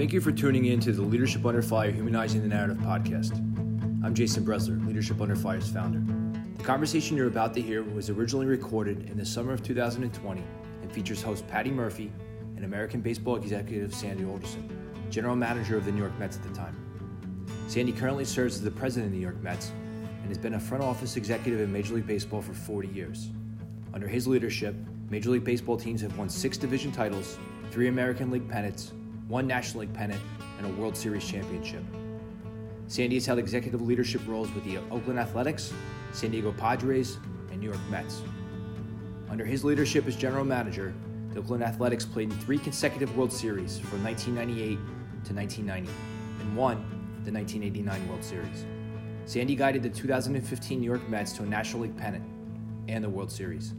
Thank you for tuning in to the Leadership Under Fire Humanizing the Narrative podcast. I'm Jason Brezler, Leadership Under Fire's founder. The conversation you're about to hear was originally recorded in the summer of 2020 and features host Patti Murphy and American baseball executive Sandy Alderson, general manager of the New York Mets at the time. Sandy currently serves as the president of the New York Mets and has been a front office executive in Major League Baseball for 40 years. Under his leadership, Major League Baseball teams have won six division titles, three American League pennants, one National League pennant, and a World Series championship. Sandy has held executive leadership roles with the Oakland Athletics, San Diego Padres, and New York Mets. Under his leadership as general manager, the Oakland Athletics played in three consecutive World Series from 1998 to 1990 and won the 1989 World Series. Sandy guided the 2015 New York Mets to a National League pennant and the World Series.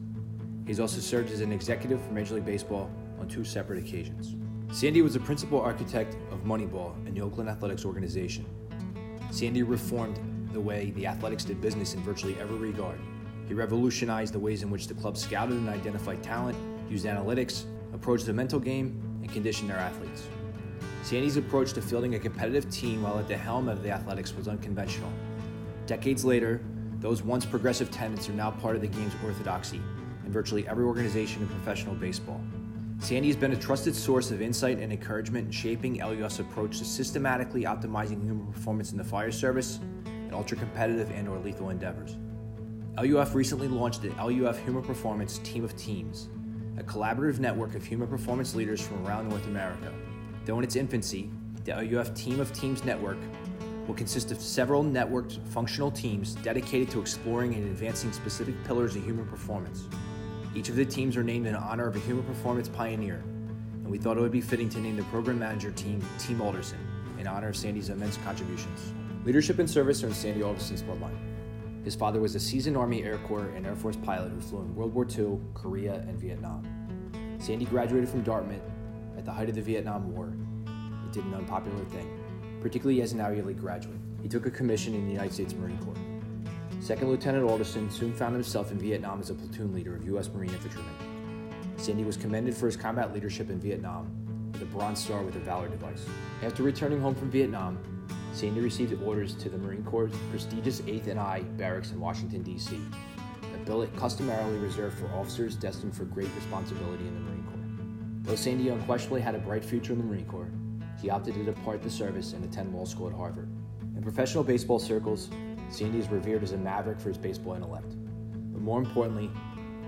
He's also served as an executive for Major League Baseball on two separate occasions. Sandy was the principal architect of Moneyball and the Oakland Athletics organization. Sandy reformed the way the Athletics did business in virtually every regard. He revolutionized the ways in which the club scouted and identified talent, used analytics, approached the mental game, and conditioned their athletes. Sandy's approach to fielding a competitive team while at the helm of the Athletics was unconventional. Decades later, those once progressive tenets are now part of the game's orthodoxy in virtually every organization in professional baseball. Sandy has been a trusted source of insight and encouragement in shaping LUF's approach to systematically optimizing human performance in the fire service and ultra competitive and or lethal endeavors. LUF recently launched the LUF Human Performance Team of Teams, a collaborative network of human performance leaders from around North America. Though in its infancy, the LUF Team of Teams network will consist of several networked functional teams dedicated to exploring and advancing specific pillars of human performance. Each of the teams are named in honor of a human performance pioneer, and we thought it would be fitting to name the program manager team Team Alderson in honor of Sandy's immense contributions. Leadership and service are in Sandy Alderson's bloodline. His father was a seasoned Army Air Corps and Air Force pilot who flew in World War II, Korea, and Vietnam. Sandy graduated from Dartmouth at the height of the Vietnam War and did an unpopular thing, particularly as an League graduate. He took a commission in the United States Marine Corps. Second Lieutenant Alderson soon found himself in Vietnam as a platoon leader of U.S. Marine infantrymen. Sandy was commended for his combat leadership in Vietnam with a Bronze Star with a Valor device. After returning home from Vietnam, Sandy received orders to the Marine Corps' prestigious 8th and I barracks in Washington, D.C., a billet customarily reserved for officers destined for great responsibility in the Marine Corps. Though Sandy unquestionably had a bright future in the Marine Corps, he opted to depart the service and attend law school at Harvard. In professional baseball circles, Sandy is revered as a maverick for his baseball intellect, but more importantly,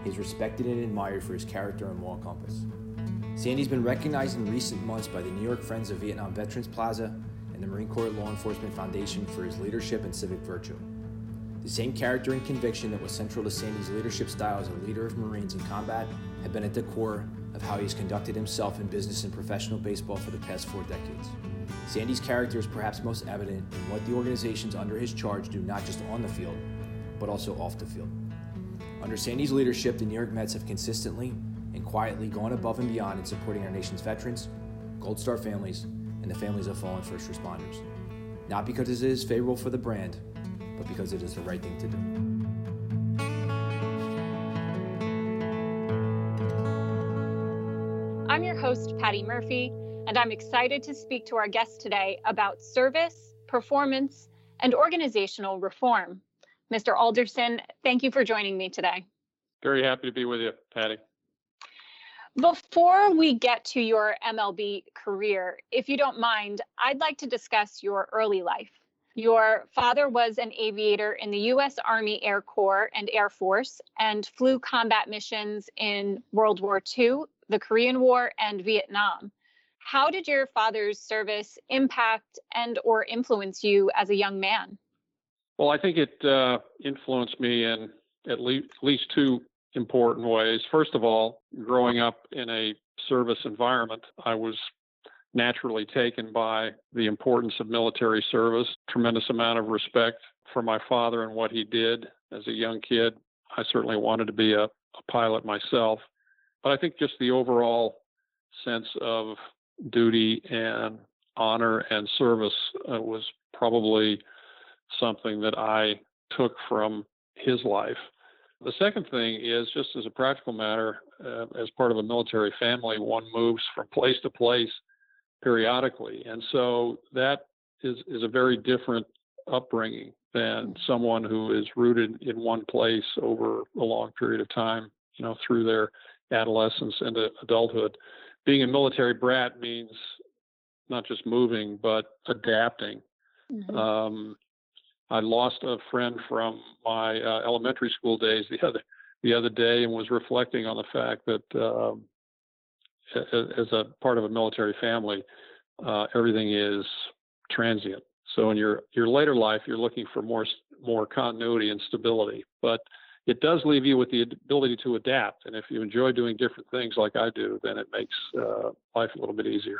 he is respected and admired for his character and moral compass. Sandy's been recognized in recent months by the New York Friends of Vietnam Veterans Plaza and the Marine Corps Law Enforcement Foundation for his leadership and civic virtue. The same character and conviction that was central to Sandy's leadership style as a leader of Marines in combat have been at the core of how he's conducted himself in business and professional baseball for the past four decades. Sandy's character is perhaps most evident in what the organizations under his charge do not just on the field, but also off the field. Under Sandy's leadership, the New York Mets have consistently and quietly gone above and beyond in supporting our nation's veterans, Gold Star families, and the families of fallen first responders. Not because it is favorable for the brand, but because it is the right thing to do. Host, Patti Murphy and I'm excited to speak to our guest today about service, performance, and organizational reform. Mr. Alderson, thank you for joining me today. Very happy to be with you, Patti. Before we get to your MLB career, if you don't mind, I'd like to discuss your early life. Your father was an aviator in the U.S. Army Air Corps and Air Force and flew combat missions in World War II, the Korean War, and Vietnam. How did your father's service impact and or influence you as a young man? Well, I think it uh, influenced me in at least, at least two important ways. First of all, growing up in a service environment, I was naturally taken by the importance of military service, tremendous amount of respect for my father and what he did as a young kid. I certainly wanted to be a, a pilot myself, but I think just the overall sense of duty and honor and service uh, was probably something that I took from his life. The second thing is just as a practical matter, uh, as part of a military family, one moves from place to place periodically. And so that is, is a very different upbringing than someone who is rooted in one place over a long period of time, you know, through their adolescence into adulthood. Being a military brat means not just moving, but adapting. Mm-hmm. Um, I lost a friend from my uh, elementary school days the other the other day, and was reflecting on the fact that um, as a part of a military family, uh, everything is transient. So in your your later life, you're looking for more more continuity and stability, but it does leave you with the ability to adapt. And if you enjoy doing different things like I do, then it makes uh, life a little bit easier.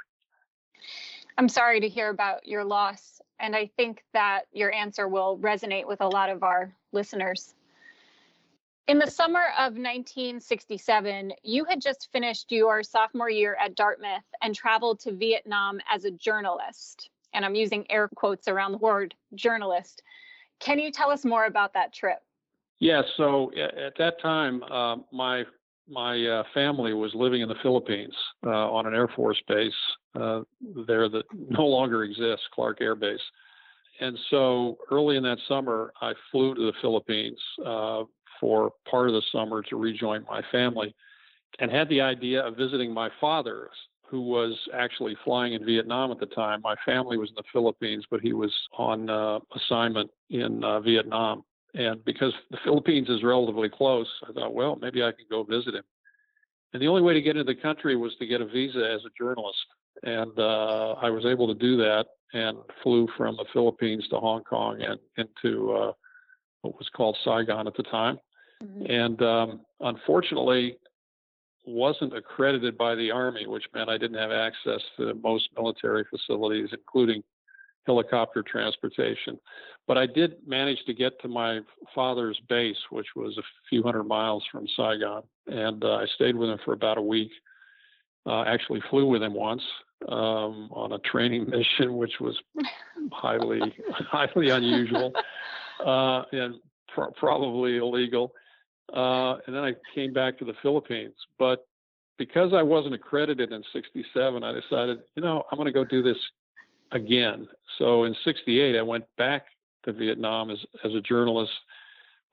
I'm sorry to hear about your loss, and I think that your answer will resonate with a lot of our listeners. In the summer of 1967, you had just finished your sophomore year at Dartmouth and traveled to Vietnam as a journalist. And I'm using air quotes around the word journalist. Can you tell us more about that trip? Yeah, so at that time, uh, my my uh, family was living in the Philippines uh, on an Air Force base uh, there that no longer exists, Clark Air Base. And so early in that summer, I flew to the Philippines uh, for part of the summer to rejoin my family and had the idea of visiting my father, who was actually flying in Vietnam at the time. My family was in the Philippines, but he was on uh, assignment in Vietnam. And because the Philippines is relatively close, I thought, well, maybe I can go visit him. And the only way to get into the country was to get a visa as a journalist. And uh, I was able to do that and flew from the Philippines to Hong Kong and into uh, what was called Saigon at the time. Mm-hmm. And um, unfortunately, wasn't accredited by the Army, which meant I didn't have access to most military facilities, including helicopter transportation. But I did manage to get to my father's base, which was a few hundred miles from Saigon, and uh, I stayed with him for about a week. Uh, actually, flew with him once um, on a training mission, which was highly highly unusual uh, and pr- probably illegal. Uh, and then I came back to the Philippines, but because I wasn't accredited in '67, I decided, you know, I'm going to go do this again. So in 68, I went back to Vietnam as, as a journalist.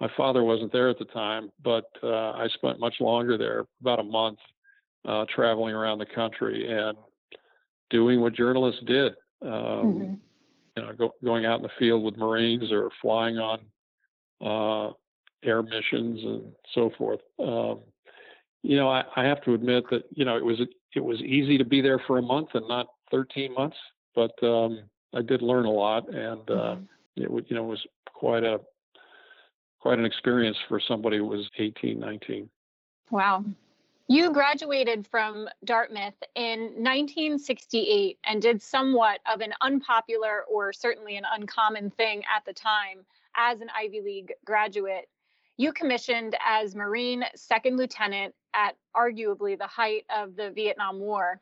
My father wasn't there at the time, but uh, I spent much longer there, about a month, uh, traveling around the country and doing what journalists did. Um, mm-hmm. You know, go, going out in the field with Marines or flying on uh, air missions and so forth. Um, you know, I, I, have to admit that you know it was it was easy to be there for a month and not 13 months but um, I did learn a lot, and uh, mm-hmm. it you know was quite a quite an experience for somebody who was 18, 19. Wow. You graduated from Dartmouth in 1968 and did somewhat of an unpopular or certainly an uncommon thing at the time as an Ivy League graduate. You commissioned as Marine Second Lieutenant at arguably the height of the Vietnam War.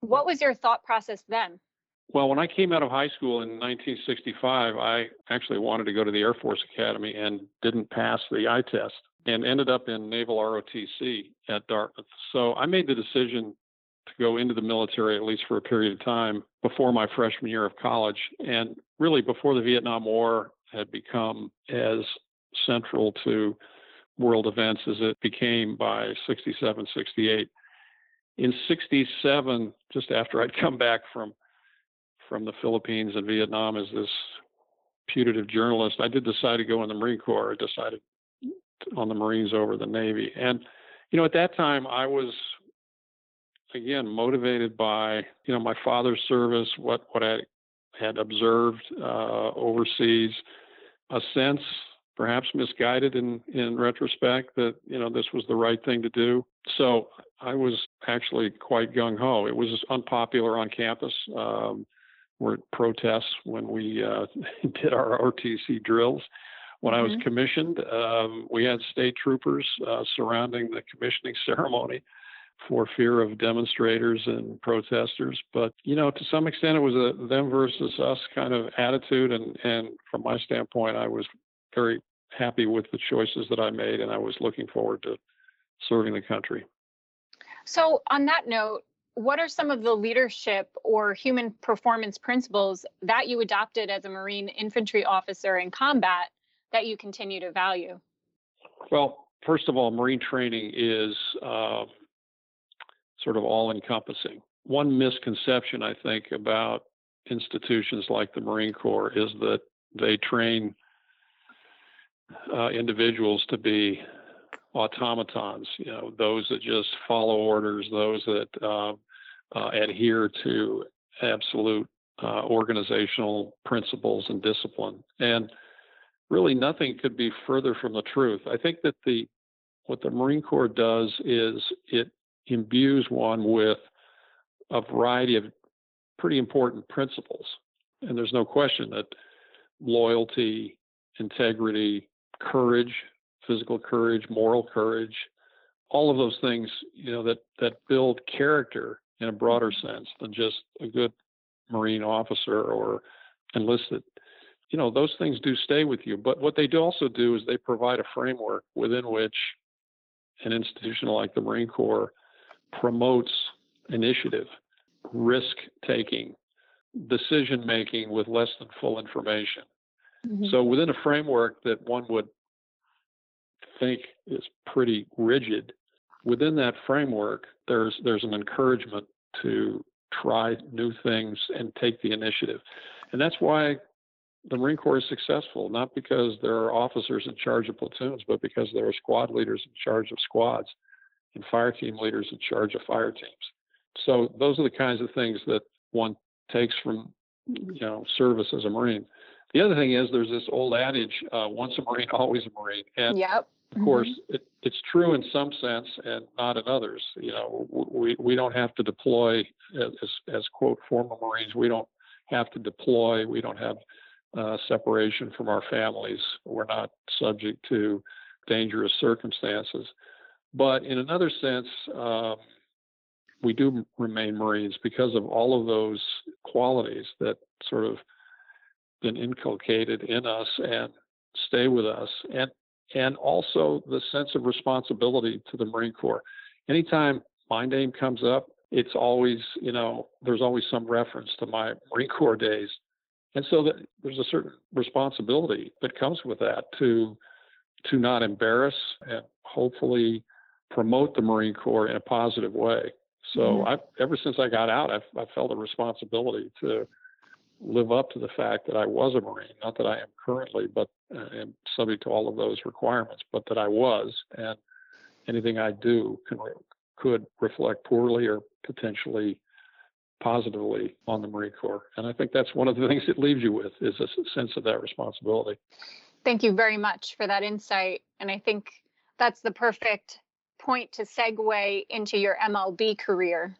What was your thought process then? Well, when I came out of high school in 1965, I actually wanted to go to the Air Force Academy and didn't pass the eye test and ended up in Naval ROTC at Dartmouth. So I made the decision to go into the military at least for a period of time before my freshman year of college and really before the Vietnam War had become as central to world events as it became by 67, 68. In 67, just after I'd come back from from the Philippines and Vietnam as this putative journalist, I did decide to go in the Marine Corps. I decided on the Marines over the Navy. And, you know, at that time, I was, again, motivated by, you know, my father's service, what, what I had observed uh, overseas, a sense perhaps misguided in in retrospect that you know this was the right thing to do. So I was actually quite gung ho. It was unpopular on campus. Um, were at protests when we uh, did our RTC drills. When mm-hmm. I was mm-hmm. commissioned, um, we had state troopers uh, surrounding the commissioning ceremony for fear of demonstrators and protesters. But you know, to some extent, it was a them versus us kind of attitude. And and from my standpoint, I was very happy with the choices that I made, and I was looking forward to serving the country. So, on that note, what are some of the leadership or human performance principles that you adopted as a Marine infantry officer in combat that you continue to value? Well, first of all, Marine training is uh, sort of all encompassing. One misconception, I think, about institutions like the Marine Corps is that they train uh, individuals to be automatons, you know, those that just follow orders, those that uh, uh, adhere to absolute uh, organizational principles and discipline. And really, nothing could be further from the truth. I think that the what the Marine Corps does is it imbues one with a variety of pretty important principles. And there's no question that loyalty, integrity, courage, physical courage, moral courage, all of those things, you know, that that build character in a broader sense than just a good Marine officer or enlisted. You know, those things do stay with you. But what they do also do is they provide a framework within which an institution like the Marine Corps promotes initiative, risk taking, decision making with less than full information. Mm-hmm. So within a framework that one would think is pretty rigid, within that framework, there's there's an encouragement to try new things and take the initiative. And that's why the Marine Corps is successful, not because there are officers in charge of platoons, but because there are squad leaders in charge of squads and fire team leaders in charge of fire teams. So those are the kinds of things that one takes from you know service as a Marine. The other thing is there's this old adage, uh, once a Marine, always a Marine. And yep. Of course, mm-hmm. it, it's true in some sense and not in others. You know, we, we don't have to deploy as, as quote former Marines. We don't have to deploy. We don't have uh, separation from our families. We're not subject to dangerous circumstances. But in another sense, um, we do remain Marines because of all of those qualities that sort of been inculcated in us and stay with us. And and also the sense of responsibility to the Marine Corps. Anytime my name comes up, it's always, you know, there's always some reference to my Marine Corps days. And so that there's a certain responsibility that comes with that to to not embarrass and hopefully promote the Marine Corps in a positive way. So mm-hmm. I ever since I got out, I've, I felt a responsibility to live up to the fact that I was a Marine. Not that I am currently, but uh, am subject to all of those requirements, but that I was, and anything I do can, could reflect poorly or potentially positively on the Marine Corps. And I think that's one of the things it leaves you with is a sense of that responsibility. Thank you very much for that insight. And I think that's the perfect point to segue into your MLB career.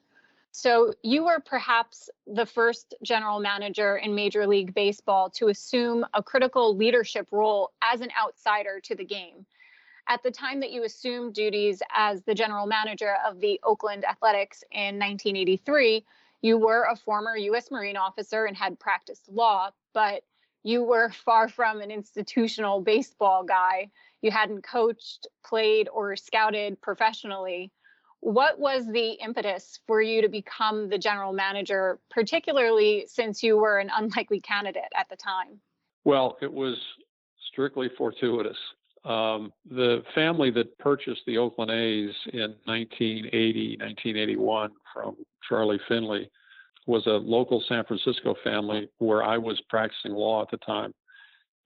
So, you were perhaps the first general manager in Major League Baseball to assume a critical leadership role as an outsider to the game. At the time that you assumed duties as the general manager of the Oakland Athletics in 1983, you were a former U.S. Marine officer and had practiced law, but you were far from an institutional baseball guy. You hadn't coached, played, or scouted professionally. What was the impetus for you to become the general manager, particularly since you were an unlikely candidate at the time? Well, it was strictly fortuitous. Um, the family that purchased the Oakland A's in 1980, 1981 from Charlie Finley was a local San Francisco family where I was practicing law at the time.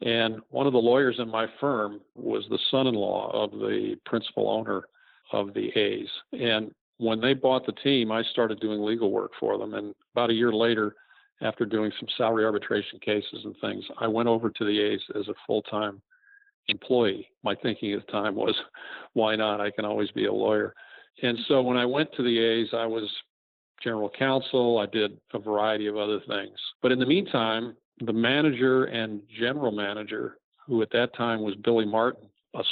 And one of the lawyers in my firm was the son in law of the principal owner of the A's. And when they bought the team, I started doing legal work for them. And about a year later, after doing some salary arbitration cases and things, I went over to the A's as a full time employee. My thinking at the time was, why not? I can always be a lawyer. And so when I went to the A's, I was general counsel. I did a variety of other things. But in the meantime, the manager and general manager, who at that time was Billy Martin, a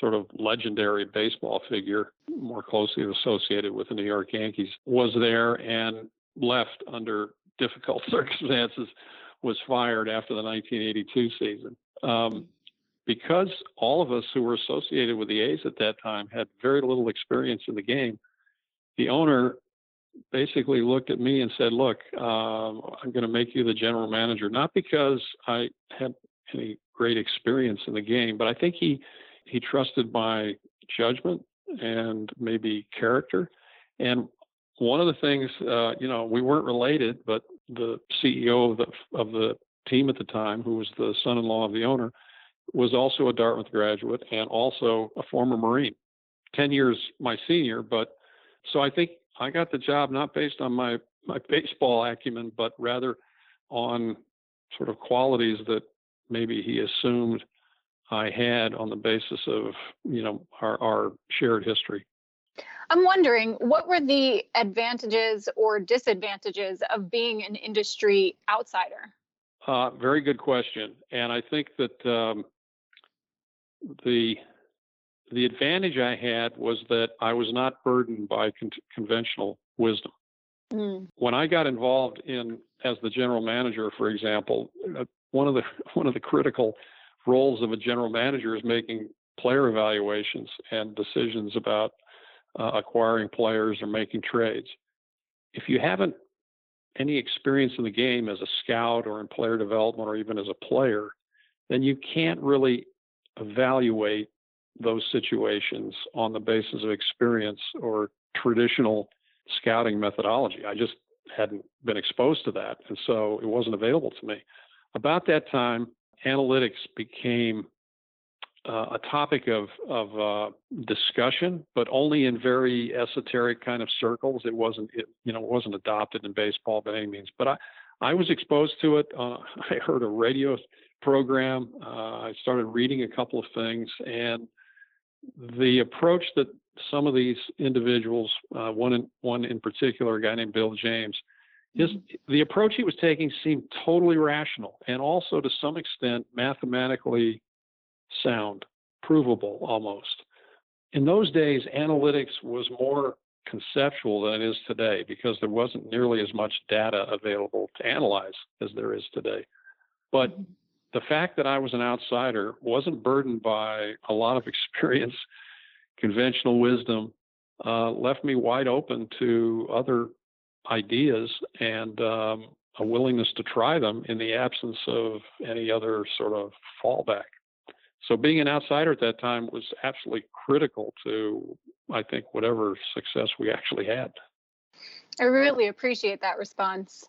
sort of legendary baseball figure, more closely associated with the New York Yankees, was there and left under difficult circumstances, was fired after the 1982 season. Um, because all of us who were associated with the A's at that time had very little experience in the game, the owner basically looked at me and said, "Look, um, I'm going to make you the general manager, not because I had any great experience in the game, but I think he he trusted my judgment and maybe character. And one of the things, uh, you know, we weren't related, but the CEO of the of the team at the time, who was the son-in-law of the owner, was also a Dartmouth graduate and also a former Marine, ten years my senior. But so I think I got the job not based on my my baseball acumen, but rather on sort of qualities that maybe he assumed I had on the basis of you know our, our shared history. I'm wondering what were the advantages or disadvantages of being an industry outsider? Uh, very good question, and I think that um, the the advantage I had was that I was not burdened by con- conventional wisdom. Mm. When I got involved in as the general manager, for example, uh, one of the one of the critical roles of a general manager is making player evaluations and decisions about uh, acquiring players or making trades. If you haven't any experience in the game as a scout or in player development or even as a player, then you can't really evaluate those situations on the basis of experience or traditional scouting methodology. I just hadn't been exposed to that, and so it wasn't available to me. About that time, analytics became uh, a topic of, of uh, discussion, but only in very esoteric kind of circles. It wasn't, it, you know, it wasn't adopted in baseball by any means. But I, I was exposed to it. Uh, I heard a radio program. Uh, I started reading a couple of things, and the approach that some of these individuals, uh, one in one in particular, a guy named Bill James, his the approach he was taking seemed totally rational and also to some extent mathematically sound, provable almost. In those days, analytics was more conceptual than it is today because there wasn't nearly as much data available to analyze as there is today. But mm-hmm the fact that I was an outsider wasn't burdened by a lot of experience, conventional wisdom, uh, left me wide open to other ideas and um, a willingness to try them in the absence of any other sort of fallback. So being an outsider at that time was absolutely critical to, I think, whatever success we actually had. I really appreciate that response.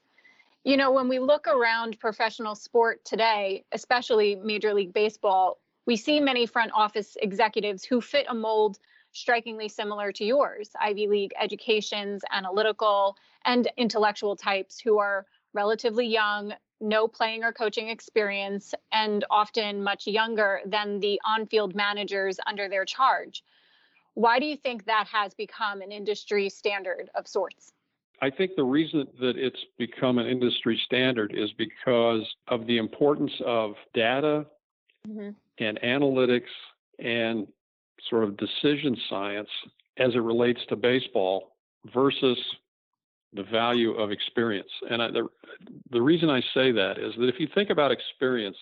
You know, when we look around professional sport today, especially Major League Baseball, we see many front office executives who fit a mold strikingly similar to yours Ivy League educations, analytical, and intellectual types who are relatively young, no playing or coaching experience, and often much younger than the on field managers under their charge. Why do you think that has become an industry standard of sorts? I think the reason that it's become an industry standard is because of the importance of data mm-hmm. and analytics and sort of decision science as it relates to baseball versus the value of experience. And I, the, the reason I say that is that if you think about experience,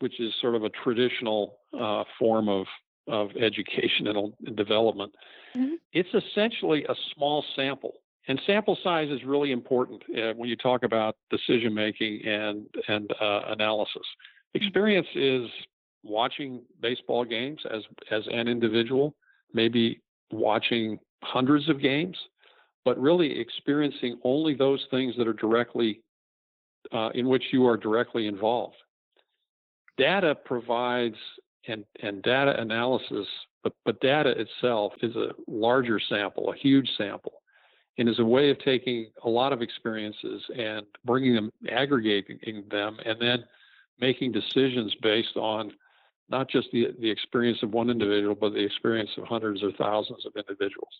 which is sort of a traditional uh, form of, of educational development, mm-hmm. it's essentially a small sample and sample size is really important uh, when you talk about decision making and and uh, analysis. Mm-hmm. Experience is watching baseball games as as an individual, maybe watching hundreds of games, but really experiencing only those things that are directly uh, in which you are directly involved. Data provides and and data analysis, but but data itself is a larger sample, a huge sample and is a way of taking a lot of experiences and bringing them, aggregating them, and then making decisions based on not just the, the experience of one individual, but the experience of hundreds or thousands of individuals.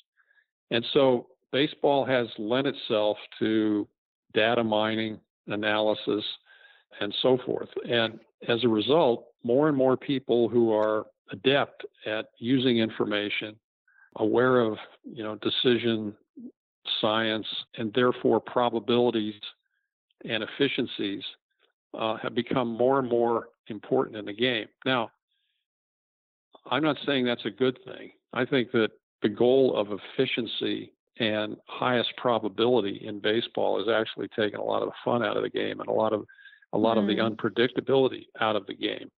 And so baseball has lent itself to data mining, analysis, and so forth. And as a result, more and more people who are adept at using information, aware of you know decision science, and therefore probabilities and efficiencies uh, have become more and more important in the game. Now, I'm not saying that's a good thing. I think that the goal of efficiency and highest probability in baseball is actually taking a lot of the fun out of the game and a lot of a lot mm. of the mm. unpredictability out of the game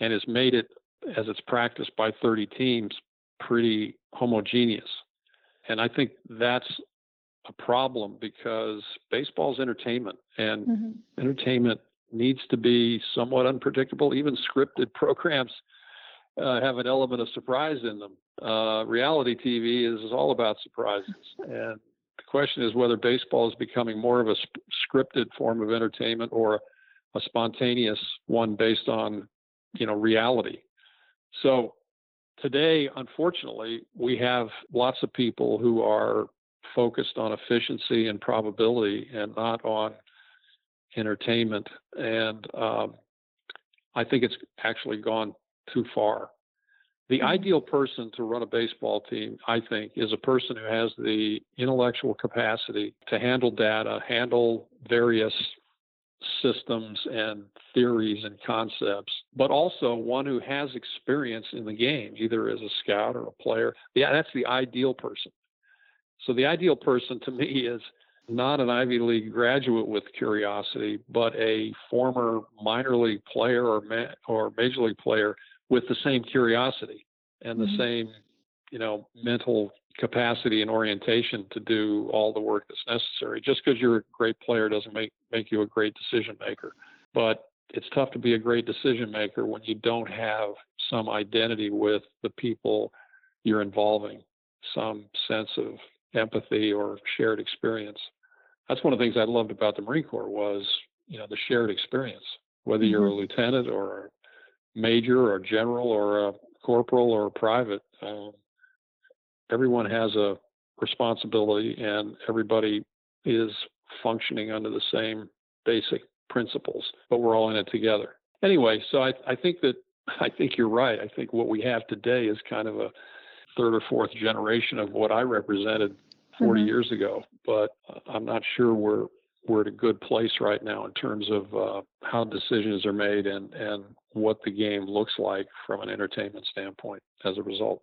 and has made it as it's practiced by 30 teams pretty homogeneous and i think that's a problem because baseball's entertainment and mm-hmm. entertainment needs to be somewhat unpredictable even scripted programs uh, have an element of surprise in them. Uh, reality TV is, is all about surprises, and the question is whether baseball is becoming more of a sp- scripted form of entertainment or a spontaneous one based on, you know, reality. So today, unfortunately, we have lots of people who are focused on efficiency and probability and not on entertainment. And um, I think it's actually gone too far. The mm-hmm. ideal person to run a baseball team, I think, is a person who has the intellectual capacity to handle data, handle various systems and theories and concepts, but also one who has experience in the game, either as a scout or a player. Yeah, that's the ideal person. So the ideal person to me is not an Ivy League graduate with curiosity, but a former minor league player or ma- or major league player with the same curiosity and the mm-hmm. same, you know, mental capacity and orientation to do all the work that's necessary. Just because you're a great player doesn't make make you a great decision maker. But it's tough to be a great decision maker when you don't have some identity with the people you're involving, some sense of empathy or shared experience. That's one of the things I loved about the Marine Corps was, you know, the shared experience. Whether you're a mm-hmm. lieutenant or major or general or a corporal or a private, um, everyone has a responsibility and everybody is functioning under the same basic principles, but we're all in it together. Anyway, so I, I think that I think you're right. I think what we have today is kind of a third or fourth generation of what I represented 40 mm-hmm. years ago, but I'm not sure we're we're at a good place right now in terms of uh, how decisions are made and, and what the game looks like from an entertainment standpoint as a result.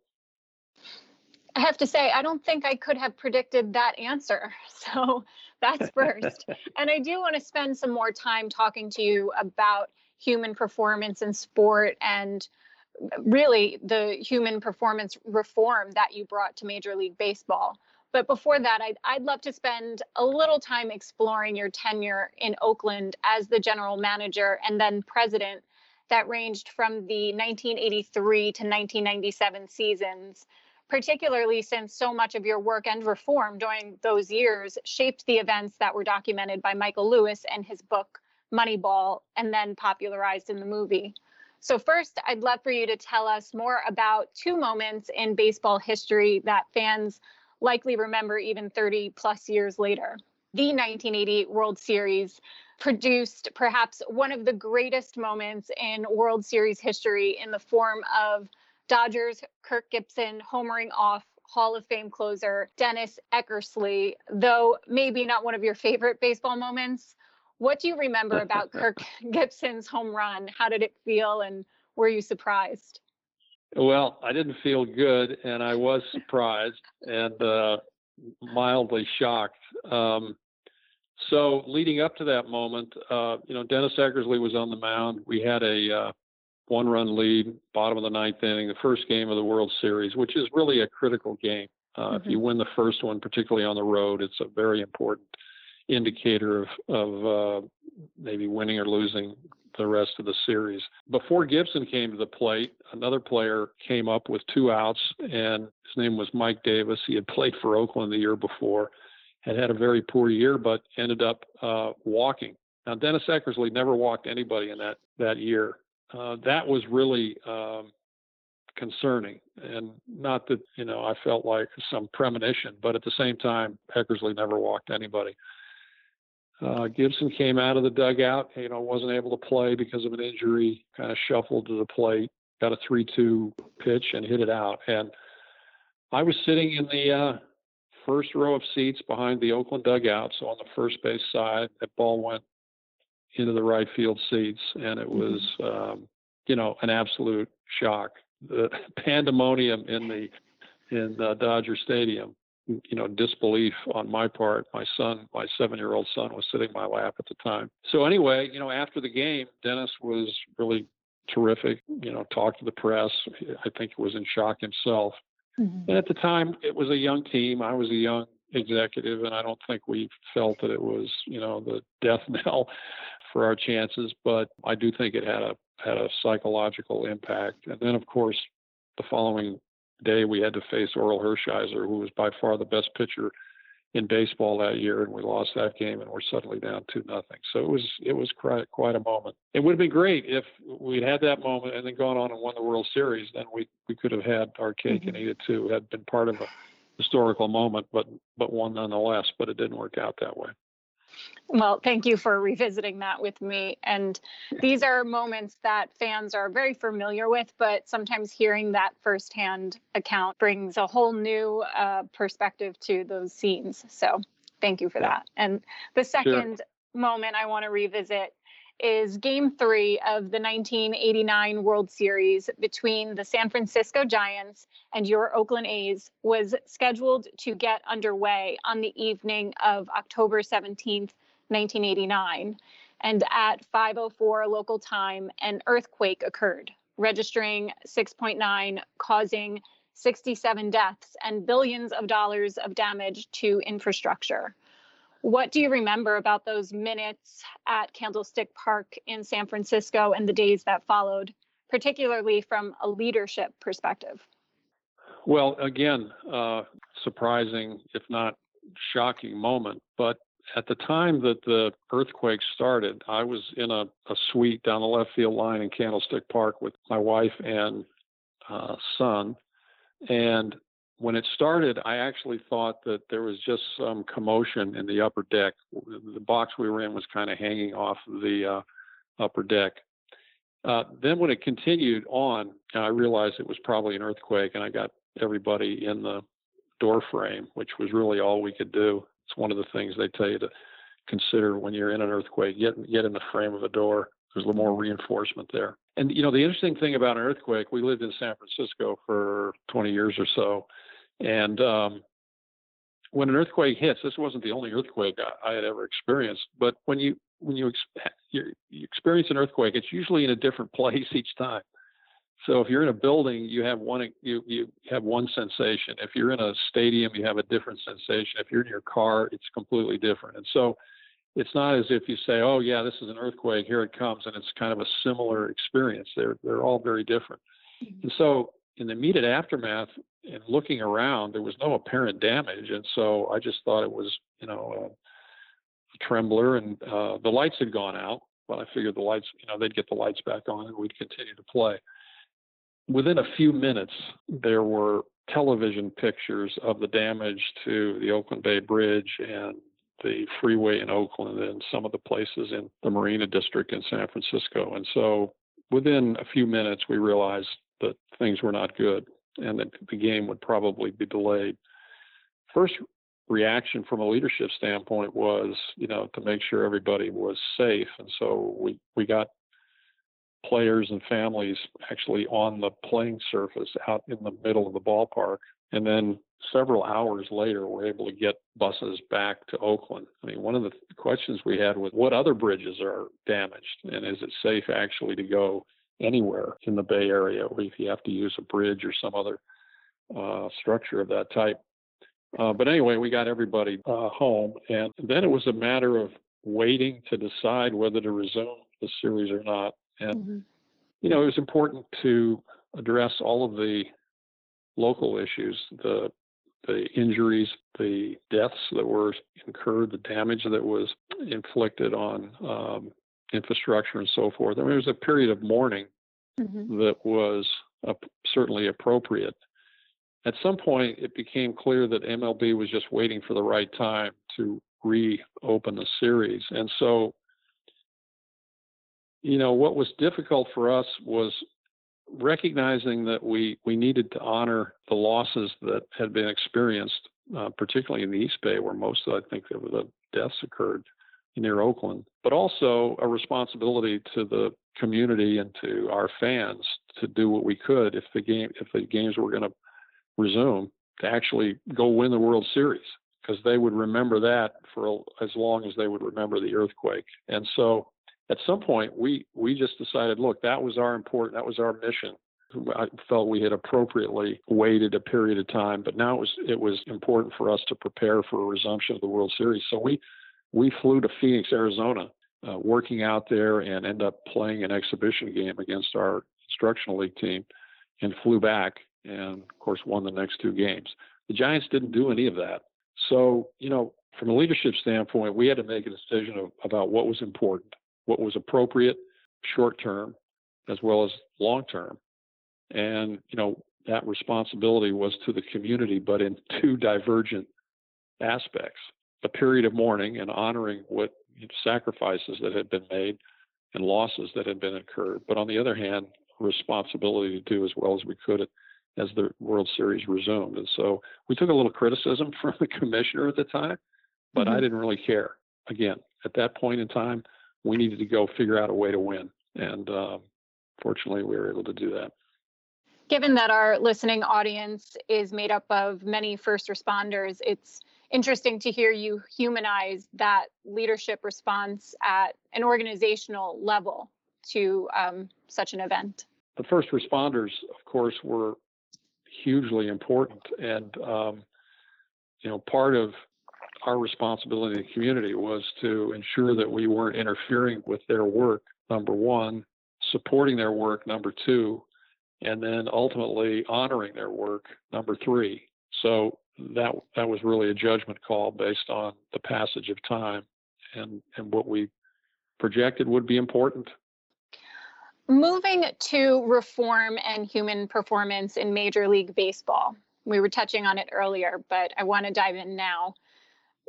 I have to say, I don't think I could have predicted that answer. So that's first. and I do want to spend some more time talking to you about human performance in sport and really the human performance reform that you brought to Major League Baseball. But before that, I'd, I'd love to spend a little time exploring your tenure in Oakland as the general manager and then president that ranged from the 1983 to 1997 seasons, particularly since so much of your work and reform during those years shaped the events that were documented by Michael Lewis and his book Moneyball and then popularized in the movie. So, first, I'd love for you to tell us more about two moments in baseball history that fans likely remember even 30 plus years later. The 1988 World Series produced perhaps one of the greatest moments in World Series history in the form of Dodgers Kirk Gibson homering off Hall of Fame closer Dennis Eckersley, though maybe not one of your favorite baseball moments. What do you remember about Kirk Gibson's home run? How did it feel and were you surprised? Well, I didn't feel good, and I was surprised and uh, mildly shocked. Um, so, leading up to that moment, uh, you know, Dennis Eckersley was on the mound. We had a uh, one-run lead, bottom of the ninth inning, the first game of the World Series, which is really a critical game. Uh, mm-hmm. If you win the first one, particularly on the road, it's a very important indicator of, of uh, maybe winning or losing the rest of the series. Before Gibson came to the plate, another player came up with two outs, and his name was Mike Davis. He had played for Oakland the year before, had had a very poor year, but ended up uh, walking. Now, Dennis Eckersley never walked anybody in that, that year. uh, that was really um, concerning. And not that, you know, I felt like some premonition, but at the same time, Eckersley never walked anybody. Uh, Gibson came out of the dugout, you know, wasn't able to play because of an injury, kind of shuffled to the plate, got a 3 2 pitch and hit it out. And I was sitting in the uh, first row of seats behind the Oakland dugout. So on the first base side, that ball went into the right field seats, and it was, mm-hmm. um, you know, an absolute shock. The pandemonium in the in the Dodger Stadium you know disbelief on my part. My son my seven year old son was sitting in my lap at the time. So anyway you know after the game dennis was really terrific you know talked to the press. I think he was in shock himself. Mm-hmm. and at the time it was a young team. I was a young executive and i don't think we felt that it was you know the death knell for our chances but i do think it had a had a psychological impact. And then of course the following day we had to face Orel Hershiser, who was by far the best pitcher in baseball that year, and we lost that game, and we're suddenly down two nothing. So it was it was quite quite a moment. It would have been great if we'd had that moment and then gone on and won the World Series. Then we we could have had our cake mm-hmm. and eat it too. Had been part of a historical moment, but but one nonetheless. But it didn't work out that way. Well, thank you for revisiting that with me. And these are moments that fans are very familiar with, but sometimes hearing that firsthand account brings a whole new uh, perspective to those scenes. So thank you for that. And the second sure. moment I want to revisit is game three of the 1989 World Series between the San Francisco Giants and your Oakland A's was scheduled to get underway on the evening of October 17th, 1989. And at 5:04 local time, an earthquake occurred, registering 6.9, causing 67 deaths and billions of dollars of damage to infrastructure. What do you remember about those minutes at Candlestick Park in San Francisco and the days that followed, particularly from a leadership perspective? Well, again, uh, surprising, if not shocking moment. But at the time that the earthquake started, I was in a, a suite down the left field line in Candlestick Park with my wife and uh, son. And when it started, I actually thought that there was just some commotion in the upper deck. The box we were in was kind of hanging off the uh, upper deck. Uh, then when it continued on, I realized it was probably an earthquake, and I got everybody in the door frame, which was really all we could do. It's one of the things they tell you to consider when you're in an earthquake. Get get in the frame of a door. There's a little more reinforcement there. And you know the interesting thing about an earthquake, we lived in San Francisco for 20 years or so, and um, when an earthquake hits, this wasn't the only earthquake I, I had ever experienced. But when you when you, ex- you experience an earthquake, it's usually in a different place each time. So if you're in a building, you have one you you have one sensation. If you're in a stadium, you have a different sensation. If you're in your car, it's completely different. And so it's not as if you say, "Oh yeah, this is an earthquake, here it comes," and it's kind of a similar experience. They're they're all very different. Mm-hmm. And so in the immediate aftermath and looking around, there was no apparent damage, and so I just thought it was, you know, a, trembler, and uh, the lights had gone out. But I figured the lights, you know, they'd get the lights back on, and we'd continue to play. Within a few minutes, there were television pictures of the damage to the Oakland Bay Bridge and the freeway in Oakland and some of the places in the Marina District in San Francisco. And so within a few minutes, we realized that things were not good and that the game would probably be delayed. First reaction from a leadership standpoint was, you know, to make sure everybody was safe. And so we, we got players and families actually on the playing surface out in the middle of the ballpark. And then several hours later, we're able to get buses back to Oakland. I mean, one of the questions we had was what other bridges are damaged and is it safe actually to go anywhere in the Bay Area if you have to use a bridge or some other uh, structure of that type. Uh, but anyway, we got everybody uh, home, and then it was a matter of waiting to decide whether to resume the series or not. And mm-hmm. you know, it was important to address all of the local issues, the the injuries, the deaths that were incurred, the damage that was inflicted on um, infrastructure and so forth. I mean, it was a period of mourning mm-hmm. that was uh, certainly appropriate. At some point, it became clear that MLB was just waiting for the right time to reopen the series. And so, you know, what was difficult for us was recognizing that we, we needed to honor the losses that had been experienced, uh, particularly in the East Bay, where most, of, I think, of the deaths occurred near Oakland, but also a responsibility to the community and to our fans to do what we could if the game if the games were going to resume to actually go win the World Series because they would remember that for as long as they would remember the earthquake. And so at some point we we just decided, look, that was our important that was our mission. I felt we had appropriately waited a period of time, but now it was it was important for us to prepare for a resumption of the World Series. So we we flew to Phoenix, Arizona, uh, working out there and end up playing an exhibition game against our instructional league team, and flew back and of course won the next two games. The Giants didn't do any of that. So you know, from a leadership standpoint, we had to make a decision of, about what was important, what was appropriate, short term, as well as long term, and you know that responsibility was to the community, but in two divergent aspects a period of mourning and honoring what sacrifices that had been made and losses that had been incurred. But on the other hand, responsibility to do as well as we could as the World Series resumed. And so we took a little criticism from the commissioner at the time, but mm-hmm. I didn't really care. Again, at that point in time, we needed to go figure out a way to win. And um, fortunately, we were able to do that. Given that our listening audience is made up of many first responders, it's interesting to hear you humanize that leadership response at an organizational level to um, such an event. The first responders, of course, were hugely important, and um, you know, part of our responsibility in the community was to ensure that we weren't interfering with their work. Number one, supporting their work. Number two, and then ultimately honoring their work. Number three. So that that was really a judgment call based on the passage of time and and what we projected would be important. Moving to reform and human performance in Major League Baseball. We were touching on it earlier, but I want to dive in now.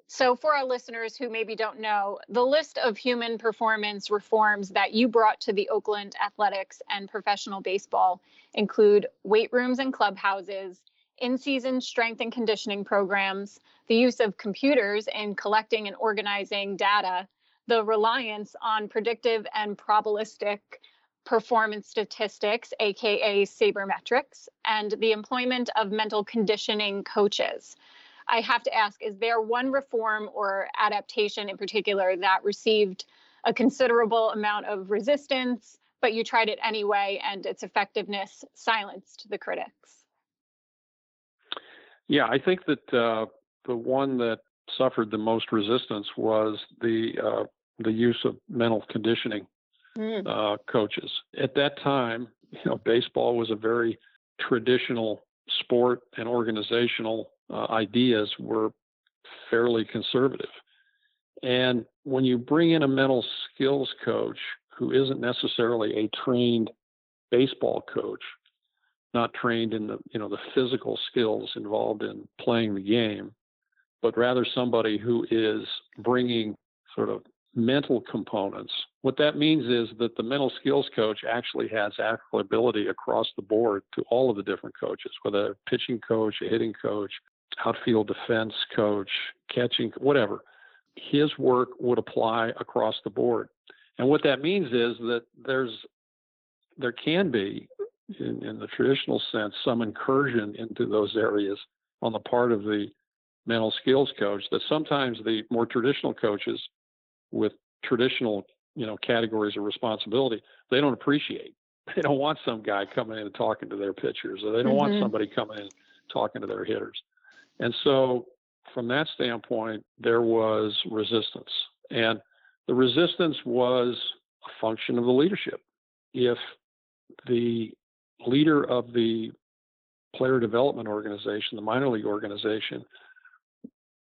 So, for our listeners who maybe don't know, the list of human performance reforms that you brought to the Oakland Athletics and professional baseball include weight rooms and clubhouses, in season strength and conditioning programs, the use of computers in collecting and organizing data, the reliance on predictive and probabilistic performance statistics, aka sabermetrics, and the employment of mental conditioning coaches. I have to ask is there one reform or adaptation in particular that received a considerable amount of resistance, but you tried it anyway and its effectiveness silenced the critics? Yeah, I think that uh, the one that suffered the most resistance was the uh, the use of mental conditioning mm. uh, coaches. At that time, you know, baseball was a very traditional sport, and organizational uh, ideas were fairly conservative. And when you bring in a mental skills coach who isn't necessarily a trained baseball coach, not trained in the you know the physical skills involved in playing the game, but rather somebody who is bringing sort of mental components. What that means is that the mental skills coach actually has applicability across the board to all of the different coaches, whether a pitching coach, a hitting coach, outfield defense coach, catching, whatever. His work would apply across the board. And what that means is that there's there can be in, in the traditional sense, some incursion into those areas on the part of the mental skills coach that sometimes the more traditional coaches with traditional you know categories of responsibility they don't appreciate. They don't want some guy coming in and talking to their pitchers or they don't mm-hmm. want somebody coming in talking to their hitters. And so from that standpoint there was resistance. And the resistance was a function of the leadership. If the leader of the player development organization, the minor league organization,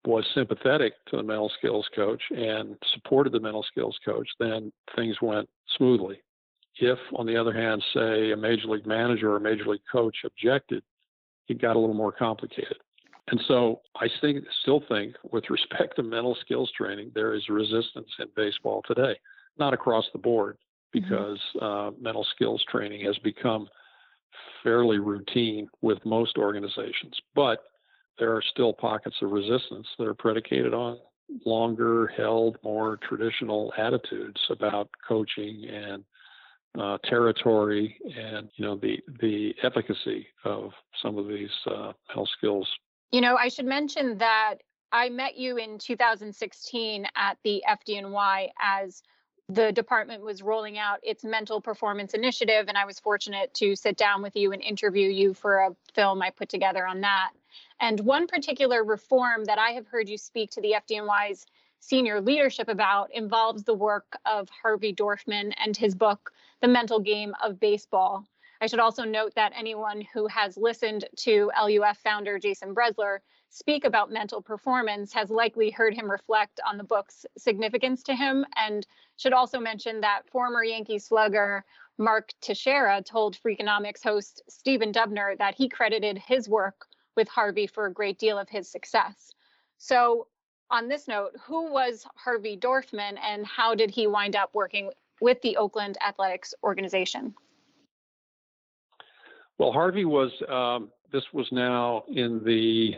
was sympathetic to the mental skills coach and supported the mental skills coach, then things went smoothly. if, on the other hand, say a major league manager or a major league coach objected, it got a little more complicated. And so I think, still think, with respect to mental skills training, there is resistance in baseball today. Not across the board, mm-hmm. because mm-hmm. uh, mental skills training has become fairly routine with most organizations. But there are still pockets of resistance that are predicated on longer held, more traditional attitudes about coaching and uh, territory and you know the the efficacy of some of these uh, health skills. You know, I should mention that I met you in 2016 at the FDNY as the department was rolling out its mental performance initiative, and I was fortunate to sit down with you and interview you for a film I put together on that. And one particular reform that I have heard you speak to the FDNY's senior leadership about involves the work of Harvey Dorfman and his book, The Mental Game of Baseball. I should also note that anyone who has listened to LUF founder Jason Brezler speak about mental performance has likely heard him reflect on the book's significance to him and should also mention that former Yankee slugger Mark Teixeira told Freakonomics host Stephen Dubner that he credited his work with Harvey for a great deal of his success. So, on this note, who was Harvey Dorfman and how did he wind up working with the Oakland Athletics organization? Well, Harvey was, um, this was now in the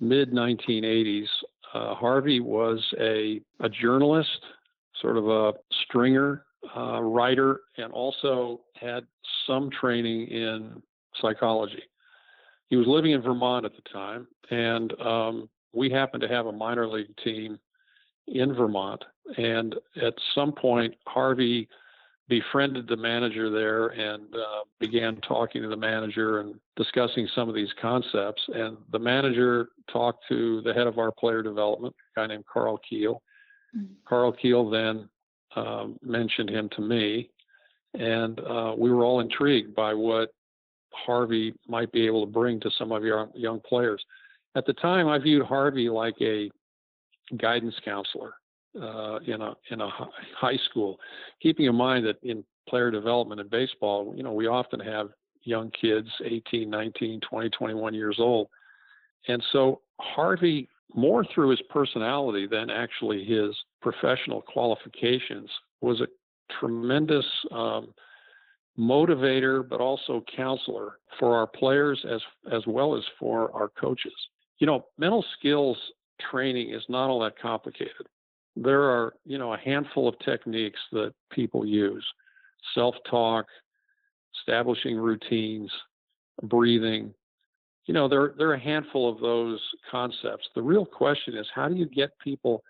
mid 1980s. Uh, Harvey was a, a journalist, sort of a stringer, uh, writer, and also had some training in psychology. He was living in Vermont at the time, and um, we happened to have a minor league team in Vermont. And at some point, Harvey befriended the manager there and uh, began talking to the manager and discussing some of these concepts. And the manager talked to the head of our player development, a guy named Karl Kuehl. Mm-hmm. Karl Kuehl then um, mentioned him to me, and uh, we were all intrigued by what Harvey might be able to bring to some of your young players. At the time, I viewed Harvey like a guidance counselor uh, in a in a high school. Keeping in mind that in player development in baseball, you know, we often have young kids, 18, 19, 20, 21 years old, and so Harvey, more through his personality than actually his professional qualifications, was a tremendous um, motivator, but also counselor for our players as as well as for our coaches. You know, mental skills training is not all that complicated. There are, you know, a handful of techniques that people use. Self-talk, establishing routines, breathing. You know, there there are a handful of those concepts. The real question is how do you get people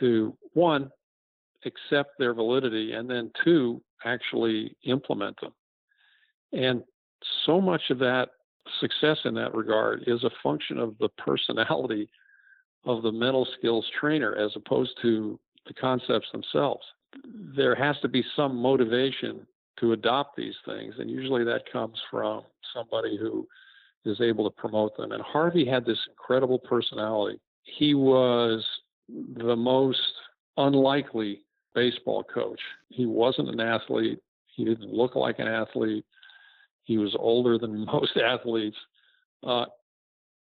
to one accept their validity and then two actually implement them. And so much of that success in that regard is a function of the personality of the mental skills trainer as opposed to the concepts themselves. There has to be some motivation to adopt these things, and usually that comes from somebody who is able to promote them. And Harvey had this incredible personality. He was the most unlikely baseball coach. He wasn't an athlete. He didn't look like an athlete. He was older than most athletes, uh,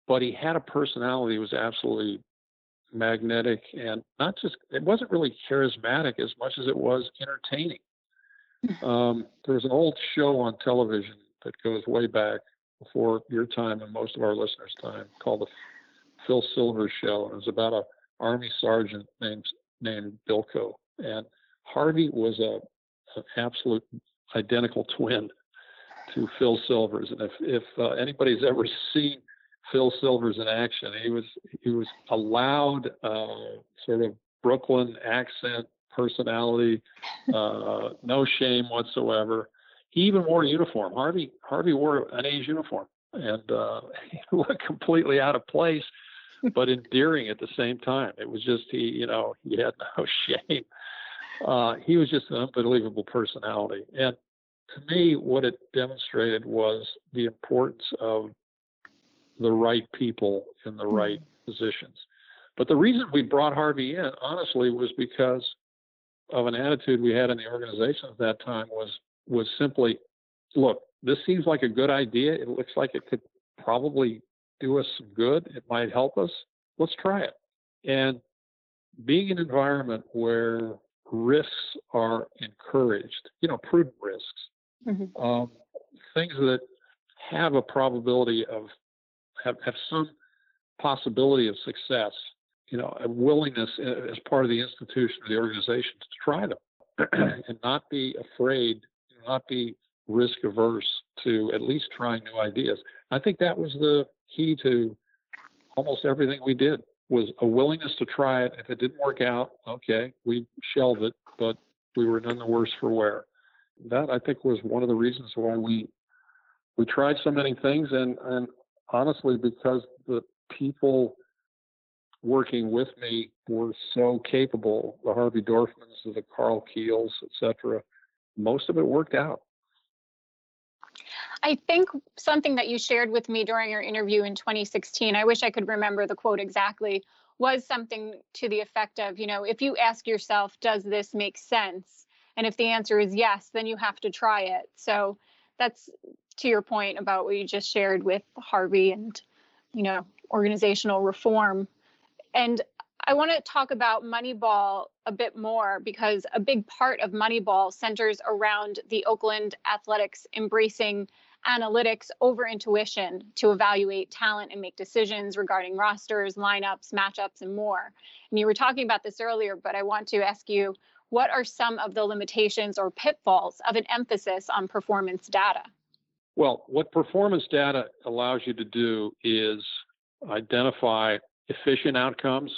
but he had a personality that was absolutely magnetic and not just. It wasn't really charismatic as much as it was entertaining. Um, there was an old show on television that goes way back before your time and most of our listeners' time called the Phil Silvers Show, and it was about a army sergeant named named Bilko, and Harvey was a an absolute identical twin to Phil Silvers. And if if uh, anybody's ever seen Phil Silvers in action, he was he was a loud uh, sort of Brooklyn accent personality, uh, no shame whatsoever. He even wore a uniform. Harvey Harvey wore an A's uniform and uh, he looked completely out of place, but endearing at the same time. It was just he, you know, he had no shame uh, he was just an unbelievable personality. And to me, what it demonstrated was the importance of the right people in the right mm-hmm. positions. But the reason we brought Harvey in, honestly, was because of an attitude we had in the organization at that time was was simply, look, this seems like a good idea. It looks like it could probably do us some good. It might help us. Let's try it. And being in an environment where risks are encouraged, you know, prudent risks, mm-hmm. um, things that have a probability of have, have some possibility of success, you know, a willingness uh, as part of the institution or the organization to try them and not be afraid, not be risk averse to at least trying new ideas. I think that was the key to almost everything we did was a willingness to try it. If it didn't work out, okay, we shelved it, but we were none the worse for wear. That I think was one of the reasons why we we tried so many things and and honestly because the people working with me were so capable, the Harvey Dorfmans, the Karl Kuehls, etc. Most of it worked out. I think something that you shared with me during your interview in 2016, I wish I could remember the quote exactly, was something to the effect of, you know, if you ask yourself, does this make sense? And if the answer is yes, then you have to try it. So that's to your point about what you just shared with Harvey and, you know, organizational reform. And I want to talk about Moneyball a bit more because a big part of Moneyball centers around the Oakland Athletics embracing analytics over intuition to evaluate talent and make decisions regarding rosters, lineups, matchups, and more. And you were talking about this earlier, but I want to ask you what are some of the limitations or pitfalls of an emphasis on performance data? Well, what performance data allows you to do is identify efficient outcomes,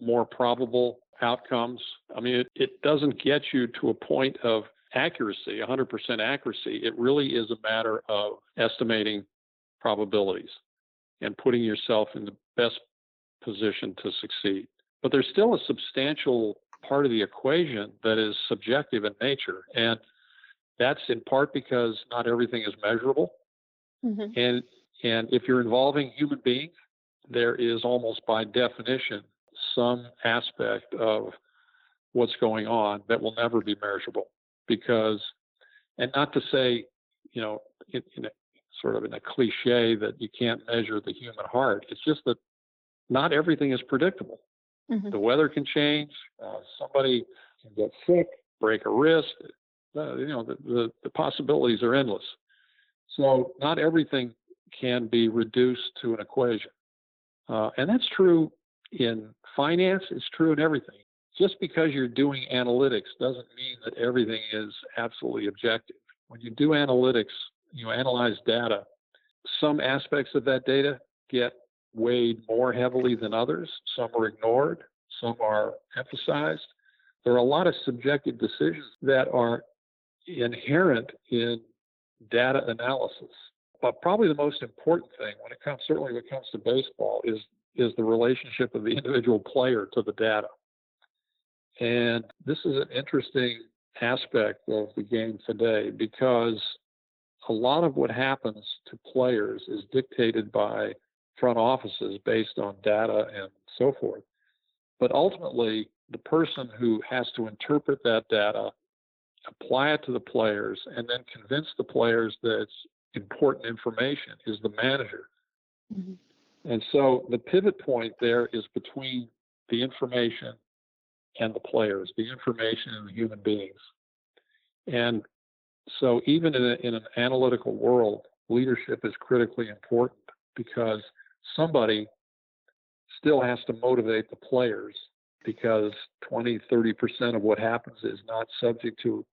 more probable outcomes. I mean, it, it doesn't get you to a point of accuracy, 100% accuracy. It really is a matter of estimating probabilities and putting yourself in the best position to succeed. But there's still a substantial part of the equation that is subjective in nature. And that's in part because not everything is measurable. Mm-hmm. And and if you're involving human beings, there is almost by definition some aspect of what's going on that will never be measurable because, and not to say, you know, in, in a, sort of in a cliche that you can't measure the human heart. It's just that not everything is predictable. Mm-hmm. The weather can change. Uh, somebody can get sick, break a wrist. You know, the, the, the possibilities are endless. So not everything can be reduced to an equation. Uh, and that's true in finance, it's true in everything just because you're doing analytics doesn't mean that everything is absolutely objective. When you do analytics, you analyze data, some aspects of that data get weighed more heavily than others. Some are ignored, some are emphasized. There are a lot of subjective decisions that are inherent in data analysis. But probably the most important thing when it comes, certainly when it comes to baseball, is is the relationship of the individual player to the data. And this is an interesting aspect of the game today because a lot of what happens to players is dictated by front offices based on data and so forth. But ultimately, the person who has to interpret that data, apply it to the players, and then convince the players that it's important information is the manager. Mm-hmm. And so the pivot point there is between the information and the players, the information and the human beings. And so, even in, a, in an analytical world, leadership is critically important because somebody still has to motivate the players because 20, 30% of what happens is not subject to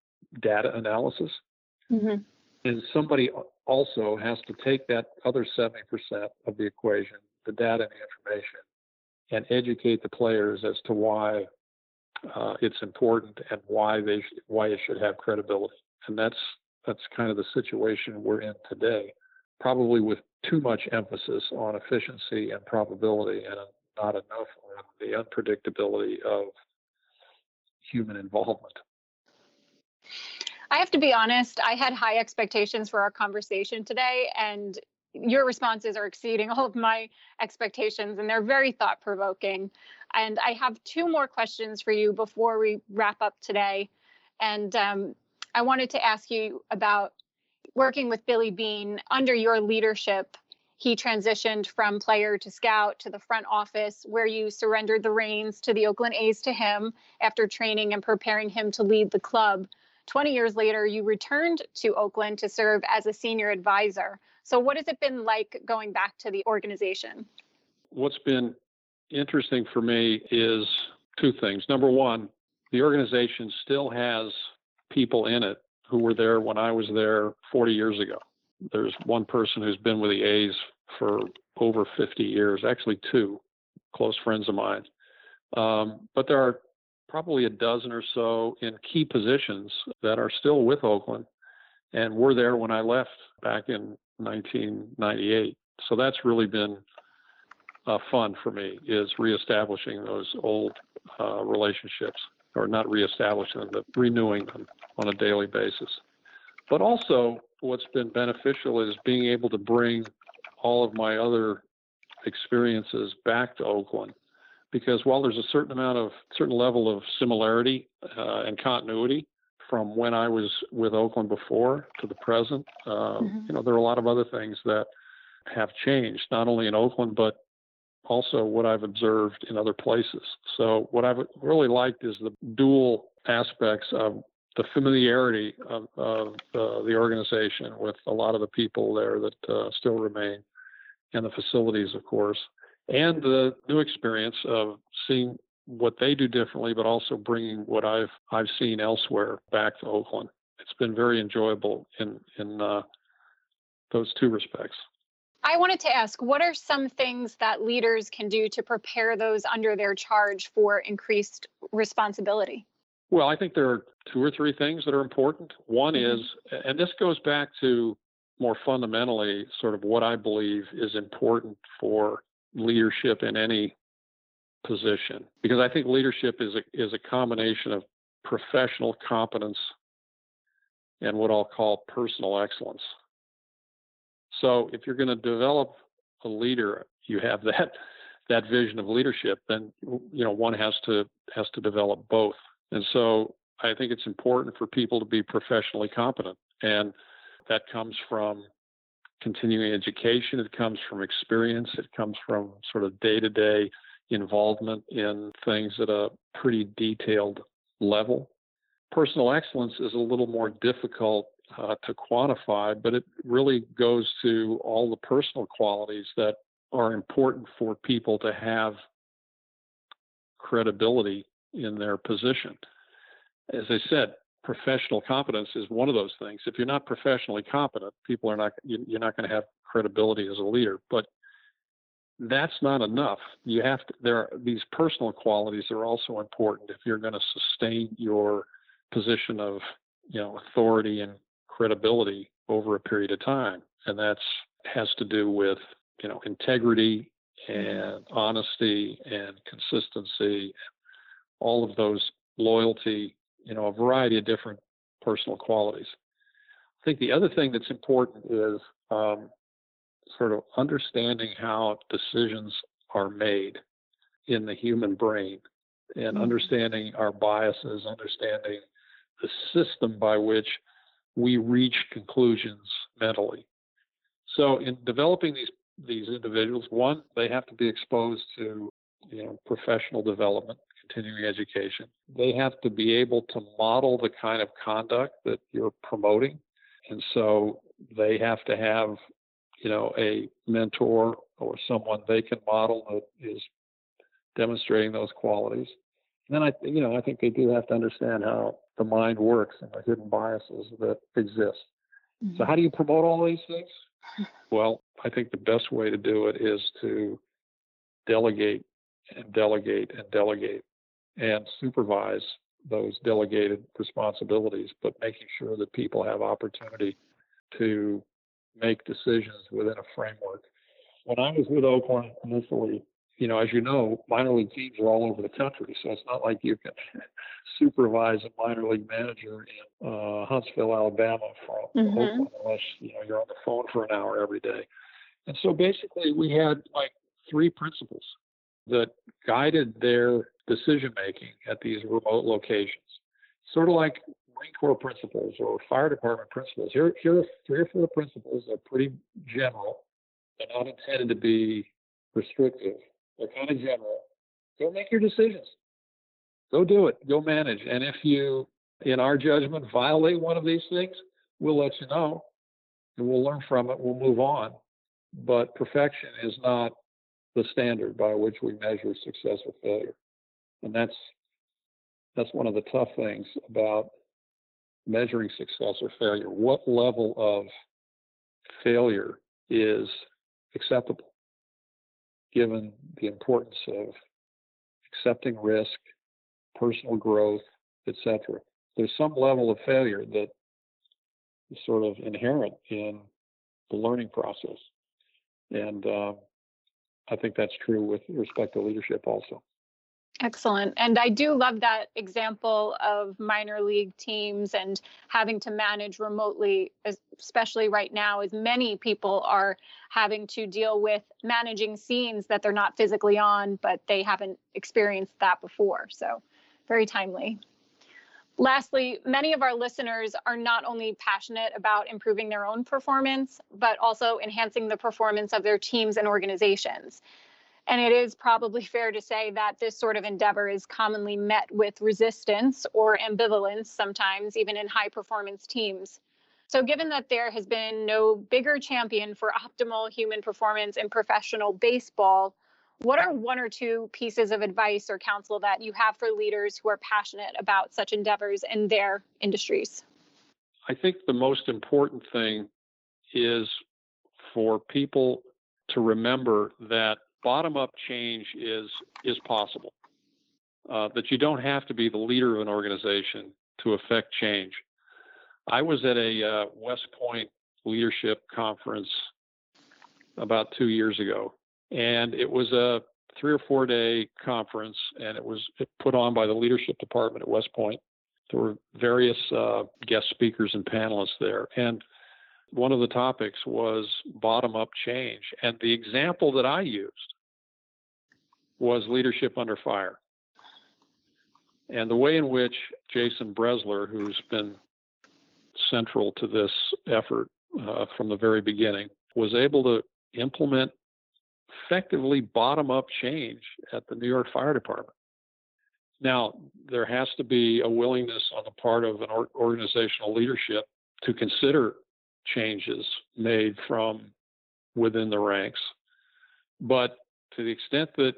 data analysis. Mm-hmm. And somebody also has to take that other 70% of the equation, the data and the information, and educate the players as to why uh, it's important and why they sh- why it should have credibility. And that's that's kind of the situation we're in today, probably with too much emphasis on efficiency and probability and not enough on the unpredictability of human involvement. I have to be honest, I had high expectations for our conversation today, and your responses are exceeding all of my expectations and they're very thought provoking. And I have two more questions for you before we wrap up today. And um, I wanted to ask you about working with Billy Beane under your leadership. He transitioned from player to scout to the front office, where you surrendered the reins to the Oakland A's to him after training and preparing him to lead the club. 20 years later, you returned to Oakland to serve as a senior advisor. So, what has it been like going back to the organization? What's been interesting for me is two things. Number one, the organization still has people in it who were there when I was there 40 years ago. There's one person who's been with the A's for over 50 years, actually, two close friends of mine. Um, but there are probably a dozen or so in key positions that are still with Oakland and were there when I left back in 1998. So that's really been uh, fun for me is reestablishing those old uh, relationships, or not reestablishing them, but renewing them on a daily basis. But also, what's been beneficial is being able to bring all of my other experiences back to Oakland. Because while there's a certain amount of certain level of similarity uh, and continuity from when I was with Oakland before to the present, uh, mm-hmm. you know, there are a lot of other things that have changed, not only in Oakland but also what I've observed in other places. So what I've really liked is the dual aspects of the familiarity of, of uh, the organization with a lot of the people there that uh, still remain, and the facilities, of course, and the new experience of seeing what they do differently, but also bringing what I've I've seen elsewhere back to Oakland. It's been very enjoyable in in uh, those two respects. I wanted to ask what are some things that leaders can do to prepare those under their charge for increased responsibility? Well, I think there are two or three things that are important. One mm-hmm. is, and this goes back to more fundamentally sort of what I believe is important for leadership in any position, because I think leadership is a, is a combination of professional competence and what I'll call personal excellence. So if you're going to develop a leader, you have that that vision of leadership, then you know one has to has to develop both. And so I think it's important for people to be professionally competent, and that comes from continuing education. It comes from experience. It comes from sort of day to day involvement in things at a pretty detailed level. Personal excellence is a little more difficult uh, to quantify, but it really goes to all the personal qualities that are important for people to have credibility in their position. As I said, professional competence is one of those things. If you're not professionally competent, people are not you're not going to have credibility as a leader. But that's not enough. You have to. There are these personal qualities that are also important if you're going to sustain your position of you know authority and credibility over a period of time, and that's has to do with you know integrity mm-hmm. and honesty and consistency, all of those loyalty, you know, a variety of different personal qualities. I think the other thing that's important is um, sort of understanding how decisions are made in the human brain and mm-hmm. understanding our biases, understanding the system by which we reach conclusions mentally. So in developing these these individuals, one, they have to be exposed to you know professional development, continuing education. They have to be able to model the kind of conduct that you're promoting. And so they have to have, you know, a mentor or someone they can model that is demonstrating those qualities. And then I, you know, I think they do have to understand how the mind works and the hidden biases that exist. Mm-hmm. So, how do you promote all these things? Well, I think the best way to do it is to delegate and delegate and delegate and supervise those delegated responsibilities, but making sure that people have opportunity to make decisions within a framework. When I was with Oakland initially, you know, as you know, minor league teams are all over the country, so it's not like you can supervise a minor league manager in uh, Huntsville, Alabama, from mm-hmm. Oakland, unless you know you're on the phone for an hour every day. And so basically, we had like three principles. That guided their decision making at these remote locations. Sort of like Marine Corps principles or fire department principles. Here, here are three or four principles that are pretty general. They're not intended to be restrictive. They're kind of general. Go make your decisions. Go do it. Go manage. And if you, in our judgment, violate one of these things, we'll let you know and we'll learn from it. We'll move on. But perfection is not the standard by which we measure success or failure. And that's that's one of the tough things about measuring success or failure. What level of failure is acceptable given the importance of accepting risk, personal growth, etc. There's some level of failure that is sort of inherent in the learning process. And uh, I think that's true with respect to leadership also. Excellent. And I do love that example of minor league teams and having to manage remotely, especially right now, as many people are having to deal with managing scenes that they're not physically on, but they haven't experienced that before. So, very timely. Lastly, many of our listeners are not only passionate about improving their own performance, but also enhancing the performance of their teams and organizations. And it is probably fair to say that this sort of endeavor is commonly met with resistance or ambivalence, sometimes even in high performance teams. So, given that there has been no bigger champion for optimal human performance in professional baseball, what are one or two pieces of advice or counsel that you have for leaders who are passionate about such endeavors in their industries? I think the most important thing is for people to remember that bottom up change is is possible. Uh, that you don't have to be the leader of an organization to affect change. I was at a uh, West Point leadership conference about two years ago, and it was a three or four day conference, and it was put on by the leadership department at West Point. There were various uh, guest speakers and panelists there, and one of the topics was bottom up change. And the example that I used was leadership under fire. And the way in which Jason Brezler, who's been central to this effort uh, from the very beginning, was able to implement effectively bottom up change at the New York Fire Department. Now, there has to be a willingness on the part of an organizational leadership to consider changes made from within the ranks. But to the extent that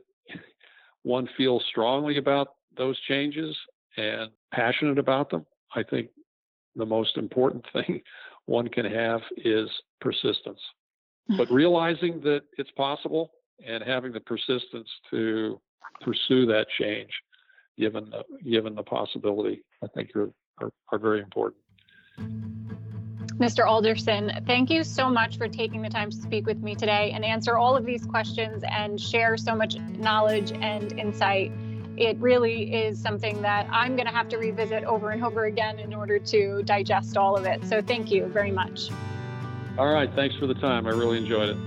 one feels strongly about those changes and passionate about them, I think the most important thing one can have is persistence. But realizing that it's possible and having the persistence to pursue that change, given the, given the possibility, I think are, are, are very important. Mr. Alderson, thank you so much for taking the time to speak with me today and answer all of these questions and share so much knowledge and insight. It really is something that I'm going to have to revisit over and over again in order to digest all of it. So thank you very much. All right. Thanks for the time. I really enjoyed it.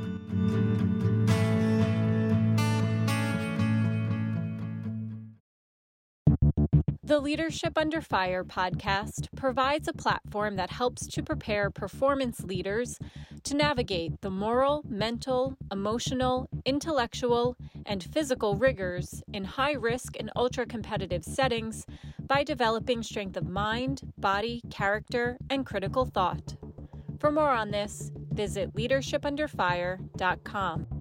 The Leadership Under Fire podcast provides a platform that helps to prepare performance leaders to navigate the moral, mental, emotional, intellectual, and physical rigors in high risk and ultra competitive settings by developing strength of mind, body, character, and critical thought. For more on this, visit leadershipunderfire.com.